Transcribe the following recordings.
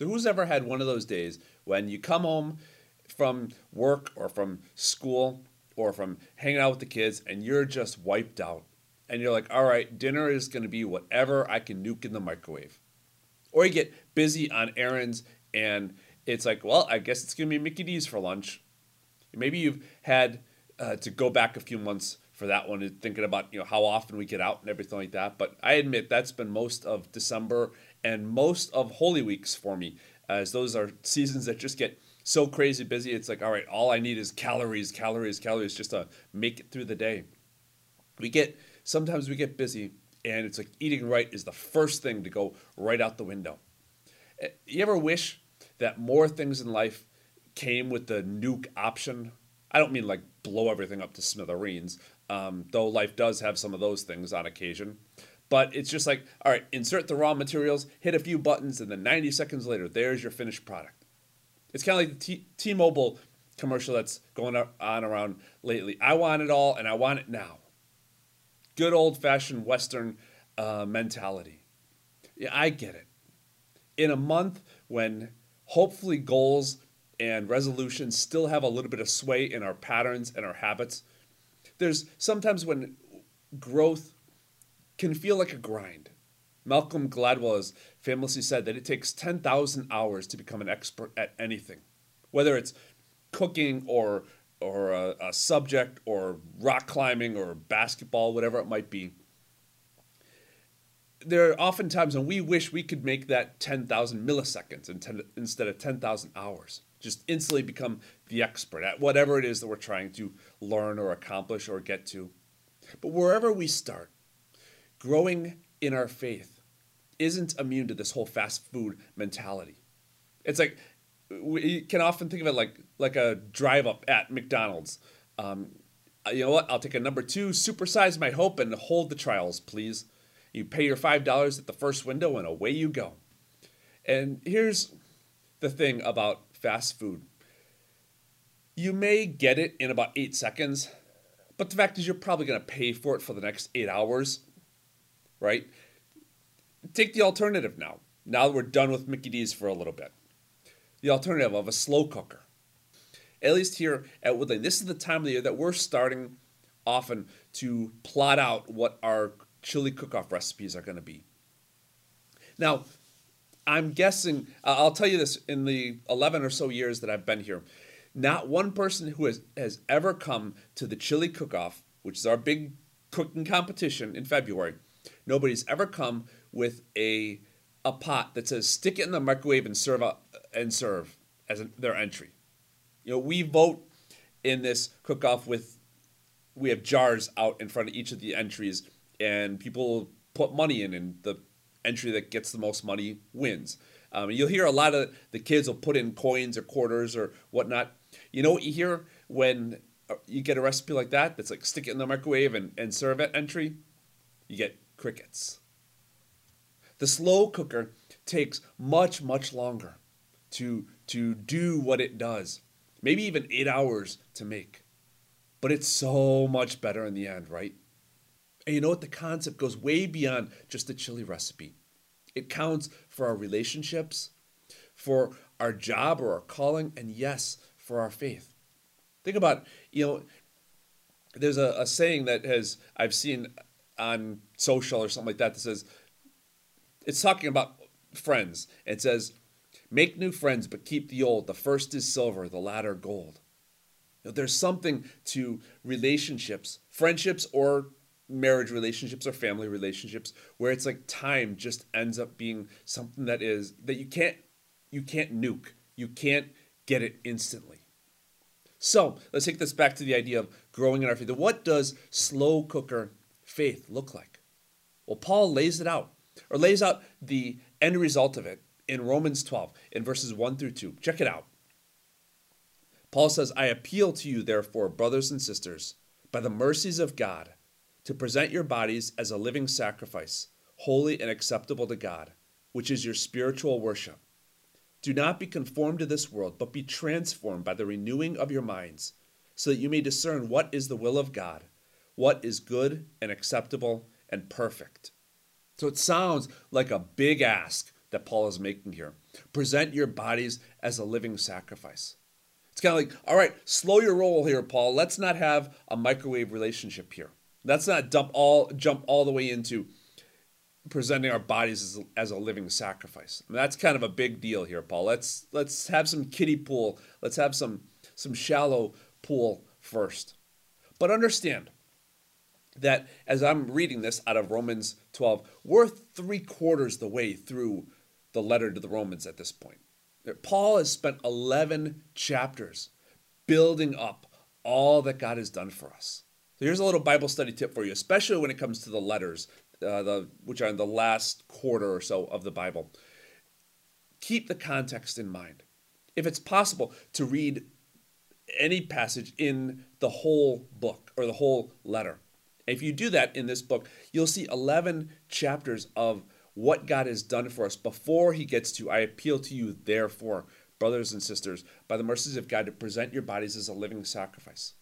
So, who's ever had one of those days when you come home from work or from school or from hanging out with the kids and you're just wiped out? And you're like, all right, dinner is going to be whatever I can nuke in the microwave. Or you get busy on errands and it's like, well, I guess it's going to be Mickey D's for lunch. Maybe you've had uh, to go back a few months for that one, thinking about you know how often we get out and everything like that. But I admit that's been most of December and most of Holy Weeks for me, as those are seasons that just get so crazy busy. It's like, all right, all I need is calories, calories, calories, just to make it through the day. We get sometimes we get busy, and it's like eating right is the first thing to go right out the window. Eh, you ever wish that more things in life came with the nuke option? I don't mean like blow everything up to smithereens, um, though life does have some of those things on occasion. But it's just like, all right, insert the raw materials, hit a few buttons, and then 90 seconds later, there's your finished product. It's kind of like the T- T-Mobile commercial that's going on around lately. I want it all, and I want it now. Good old-fashioned Western uh, mentality. Yeah, I get it. In a month when hopefully goals and resolutions still have a little bit of sway in our patterns and our habits, there's sometimes when growth can feel like a grind. Malcolm Gladwell has famously said that it takes 10,000 hours to become an expert at anything, whether it's cooking or or a, a, subject or rock climbing or basketball, whatever it might be. There are often times when we wish we could make that 10,000 milliseconds instead of 10,000 hours just instantly become the expert at whatever it is that we're trying to learn or accomplish or get to. But wherever we start, growing in our faith isn't immune to this whole fast food mentality. It's like we can often think of it like like a drive up at McDonald's. Um, you know what? I'll take a number two, supersize my hope, and hold the trials, please. You pay your five dollars at the first window, and away you go. And here's the thing about fast food. You may get it in about eight seconds, but the fact is, you're probably going to pay for it for the next eight hours, right? Take the alternative now. Now that we're done with Mickey D's for a little bit, the alternative of a slow cooker. At least here at Woodlane, this is the time of the year that we're starting often to plot out what our chili cook off recipes are going to be. Now, I'm guessing, I'll tell you this in the 11 or so years that I've been here, not one person who has, has ever come to the chili cook off, which is our big cooking competition in February, nobody's ever come with a, a pot that says stick it in the microwave and serve, up, and serve as their entry. You know, we vote in this cook off with, we have jars out in front of each of the entries, and people put money in, and the entry that gets the most money wins. Um, you'll hear a lot of the kids will put in coins or quarters or whatnot. You know what you hear when uh, you get a recipe like that that's like stick it in the microwave and, and serve it entry? You get crickets. The slow cooker takes much, much longer to, to do what it does. Maybe even eight hours to make. But it's so much better in the end, right? And you know what? The concept goes way beyond just the chili recipe. It counts for our relationships, for our job or our calling, and yes, for our faith. Think about, you know, there's a, a saying that has I've seen on social or something like that that says it's talking about friends. It says, make new friends, but keep the old. The first is silver, the latter gold. You know, there's something to relationships, friendships, or marriage relationships or family relationships where it's like time just ends up being something that is that you can't you can't nuke you can't get it instantly so let's take this back to the idea of growing in our faith what does slow cooker faith look like? Well paul lays it out or lays out the end result of it in romans 12 in verses 1 through 2 check it out. Paul says i appeal to you therefore brothers and sisters by the mercies of god to present your bodies as a living sacrifice, holy and acceptable to God, which is your spiritual worship. Do not be conformed to this world, but be transformed by the renewing of your minds, so that you may discern what is the will of God, what is good and acceptable and perfect. So it sounds like a big ask that Paul is making here. Present your bodies as a living sacrifice. It's kind of like, all right, slow your roll here, Paul. Let's not have a microwave relationship here. Let's not dump all jump all the way into presenting our bodies as, as a living sacrifice. I mean, that's kind of a big deal here, Paul. Let's let's have some kiddie pool. Let's have some some shallow pool first. But understand that as I'm reading this out of Romans 12, we're three quarters the way through the letter to the Romans at this point. Paul has spent 11 chapters building up all that God has done for us. So here's a little Bible study tip for you, especially when it comes to the letters, uh, the, which are in the last quarter or so of the Bible. Keep the context in mind. If it's possible to read any passage in the whole book or the whole letter, if you do that in this book, you'll see 11 chapters of what God has done for us before he gets to, I appeal to you, therefore, brothers and sisters, by the mercies of God, to present your bodies as a living sacrifice.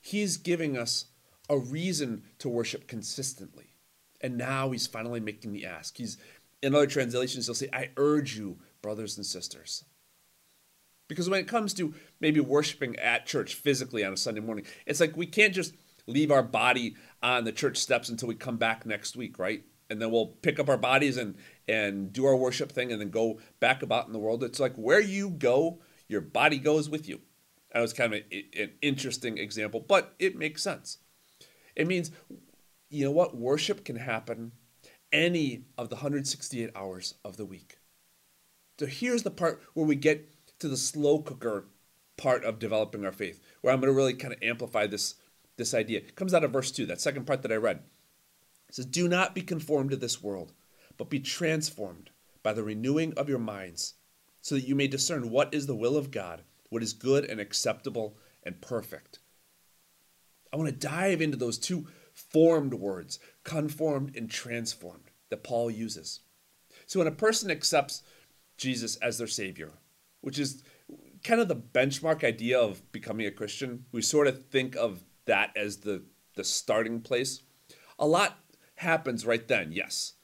He's giving us a reason to worship consistently. And now he's finally making the ask. He's in other translations, he'll say, I urge you, brothers and sisters. Because when it comes to maybe worshiping at church physically on a Sunday morning, it's like we can't just leave our body on the church steps until we come back next week, right? and then we'll pick up our bodies and and do our worship thing and then go back about in the world. It's like where you go, your body goes with you. That was kind of a, an interesting example, but it makes sense. It means, you know what? Worship can happen any of the 168 hours of the week. So here's the part where we get to the slow cooker part of developing our faith, where I'm going to really kind of amplify this, this idea. It comes out of verse 2, that second part that I read. It says, Do not be conformed to this world, but be transformed by the renewing of your minds, so that you may discern what is the will of God, what is good and acceptable and perfect. I want to dive into those two formed words, conformed and transformed, that Paul uses. So when a person accepts Jesus as their Savior, which is kind of the benchmark idea of becoming a Christian, we sort of think of that as the, the starting place. A lot happens right then, yes.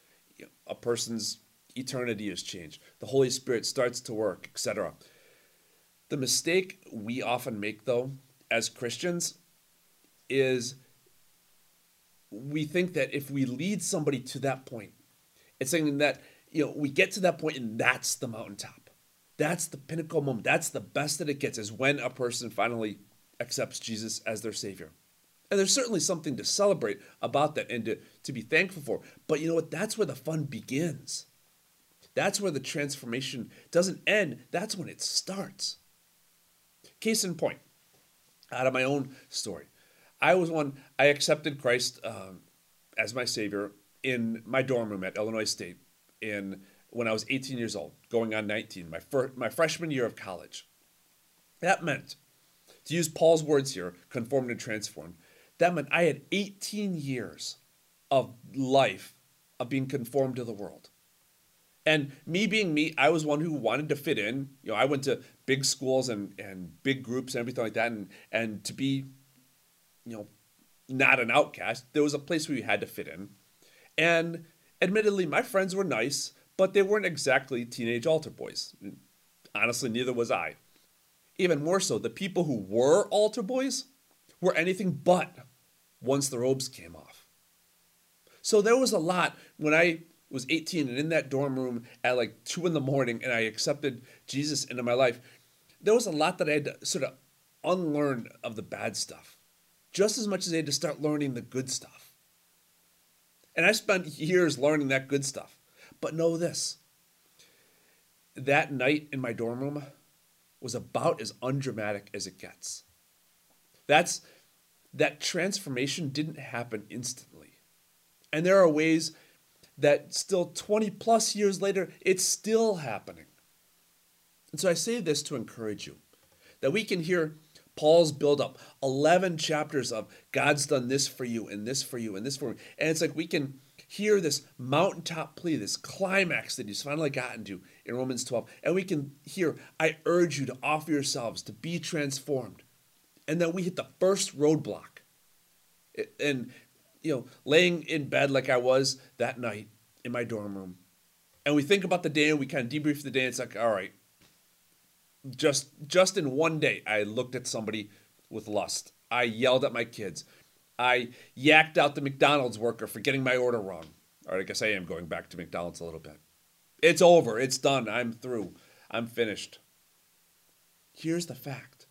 A person's eternity is changed. The Holy Spirit starts to work, etc. The mistake we often make, though, as Christians, is we think that if we lead somebody to that point, it's something that you know we get to that point and that's the mountaintop. That's the pinnacle moment. That's the best that it gets is when a person finally accepts Jesus as their savior. And there's certainly something to celebrate about that and to, to be thankful for. But you know what? That's where the fun begins. That's where the transformation doesn't end, that's when it starts. Case in point, out of my own story, I was one, I accepted Christ um, as my Savior in my dorm room at Illinois State in when I was 18 years old, going on 19, my, fir- my freshman year of college. That meant, to use Paul's words here, conformed and transformed, that meant I had 18 years of life of being conformed to the world. And me being me, I was one who wanted to fit in. You know, I went to big schools and, and big groups and everything like that. And, and to be, you know, not an outcast, there was a place where you had to fit in. And admittedly, my friends were nice, but they weren't exactly teenage altar boys. Honestly, neither was I. Even more so, the people who were altar boys were anything but once the robes came off. So there was a lot when I was 18 and in that dorm room at like 2 in the morning and I accepted Jesus into my life. There was a lot that I had to sort of unlearn of the bad stuff, just as much as I had to start learning the good stuff. And I spent years learning that good stuff. But know this that night in my dorm room was about as undramatic as it gets. That's that transformation didn't happen instantly. And there are ways that still 20 plus years later, it's still happening. And so I say this to encourage you that we can hear Paul's build up 11 chapters of God's done this for you and this for you and this for me. And it's like we can hear this mountaintop plea, this climax that he's finally gotten to in Romans 12. And we can hear, I urge you to offer yourselves to be transformed and then we hit the first roadblock. And, you know, laying in bed like I was that night in my dorm room. And we think about the day and we kind of debrief the day. It's like, all right, just just in one day, I looked at somebody with lust. I yelled at my kids. I yacked out the McDonald's worker for getting my order wrong. All right, I guess I am going back to McDonald's a little bit. It's over. It's done. I'm through. I'm finished. Here's the fact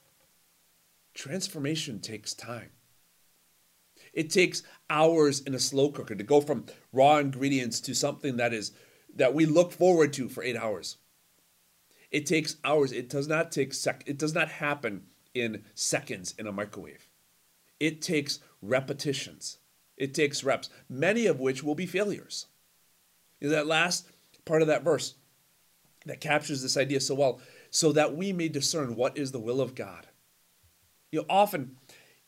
transformation takes time. It takes hours in a slow cooker to go from raw ingredients to something that is that we look forward to for 8 hours. It takes hours. It does not take sec it does not happen in seconds in a microwave. It takes repetitions. It takes reps, many of which will be failures. You know, that last part of that verse that captures this idea so well, so that we may discern what is the will of God. You know, often,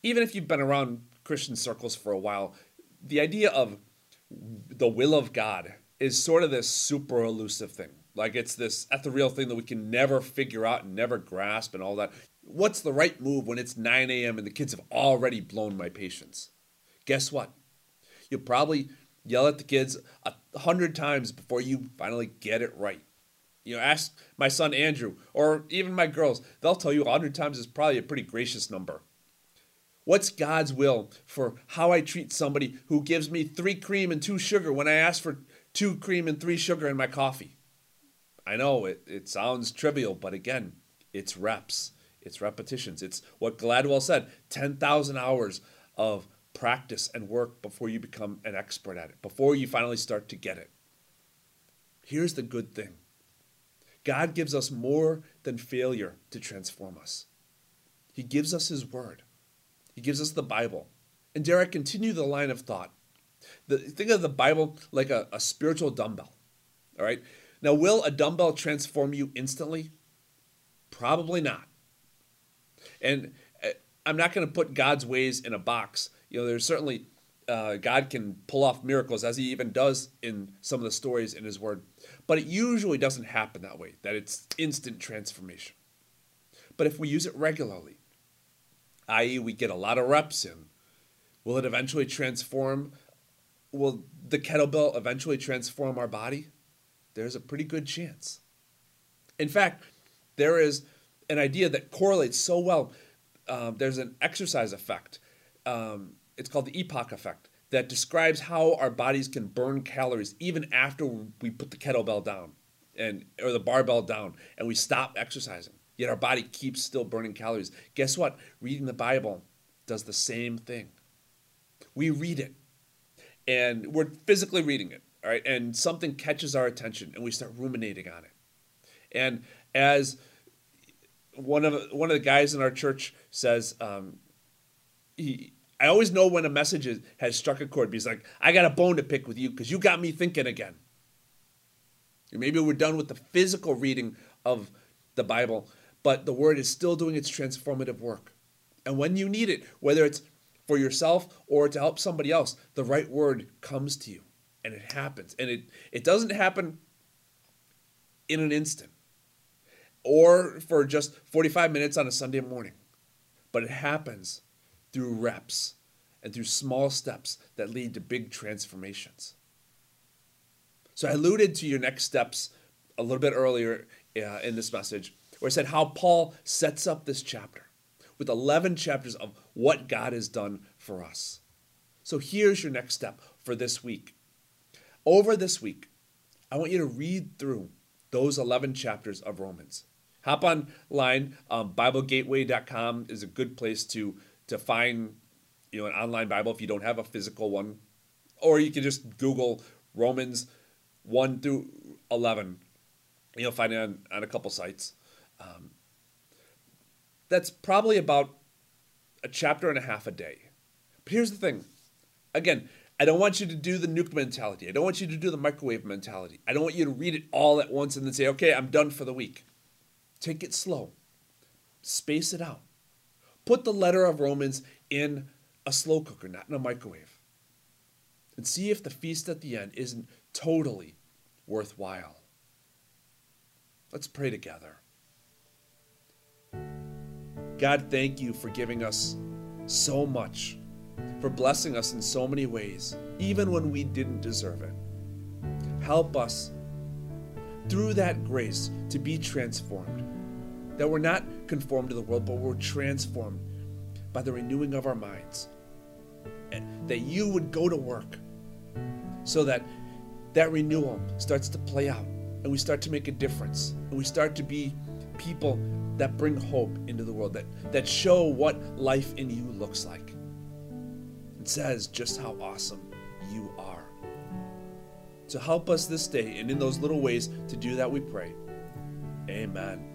even if you've been around Christian circles for a while, the idea of the will of God is sort of this super elusive thing. Like it's this ethereal thing that we can never figure out and never grasp and all that. What's the right move when it's 9 a.m. and the kids have already blown my patience? Guess what? You'll probably yell at the kids a hundred times before you finally get it right. You know, ask my son Andrew or even my girls. They'll tell you a hundred times is probably a pretty gracious number. What's God's will for how I treat somebody who gives me three cream and two sugar when I ask for two cream and three sugar in my coffee? I know it, it sounds trivial, but again, it's reps, it's repetitions. It's what Gladwell said 10,000 hours of practice and work before you become an expert at it, before you finally start to get it. Here's the good thing God gives us more than failure to transform us, He gives us His Word, He gives us the Bible. And dare I continue the line of thought? The, think of the Bible like a, a spiritual dumbbell. All right? Now, will a dumbbell transform you instantly? Probably not. And uh, I'm not going to put God's ways in a box. You know, there's certainly uh, God can pull off miracles as He even does in some of the stories in His Word, but it usually doesn't happen that way. That it's instant transformation. But if we use it regularly, i.e., we get a lot of reps in, will it eventually transform? Will the kettlebell eventually transform our body? there's a pretty good chance. In fact, there is an idea that correlates so well. Um, there's an exercise effect. Um, it's called the EPOC effect that describes how our bodies can burn calories even after we put the kettlebell down and or the barbell down and we stop exercising. Yet our body keeps still burning calories. Guess what? Reading the Bible does the same thing. We read it and we're physically reading it all right, and something catches our attention, and we start ruminating on it. And as one of one of the guys in our church says, um, he I always know when a message is, has struck a chord. Because like, I got a bone to pick with you because you got me thinking again. Maybe we're done with the physical reading of the Bible, but the Word is still doing its transformative work. And when you need it, whether it's for yourself or to help somebody else, the right word comes to you and it happens and it it doesn't happen in an instant or for just 45 minutes on a Sunday morning but it happens through reps and through small steps that lead to big transformations so I alluded to your next steps a little bit earlier uh, in this message where I said how Paul sets up this chapter with 11 chapters of what God has done for us. So here's your next step for this week over this week, I want you to read through those 11 chapters of Romans. Hop online, um, BibleGateway.com is a good place to, to find you know, an online Bible if you don't have a physical one. Or you can just Google Romans 1 through 11. You'll find it on, on a couple sites. Um, that's probably about a chapter and a half a day. But here's the thing again, I don't want you to do the nuke mentality. I don't want you to do the microwave mentality. I don't want you to read it all at once and then say, okay, I'm done for the week. Take it slow, space it out. Put the letter of Romans in a slow cooker, not in a microwave. And see if the feast at the end isn't totally worthwhile. Let's pray together. God, thank you for giving us so much for blessing us in so many ways, even when we didn't deserve it. Help us through that grace to be transformed. That we're not conformed to the world, but we're transformed by the renewing of our minds. And that you would go to work so that that renewal starts to play out and we start to make a difference and we start to be people that bring hope into the world that that show what life in you looks like. It says just how awesome you are. So help us this day and in those little ways to do that we pray. Amen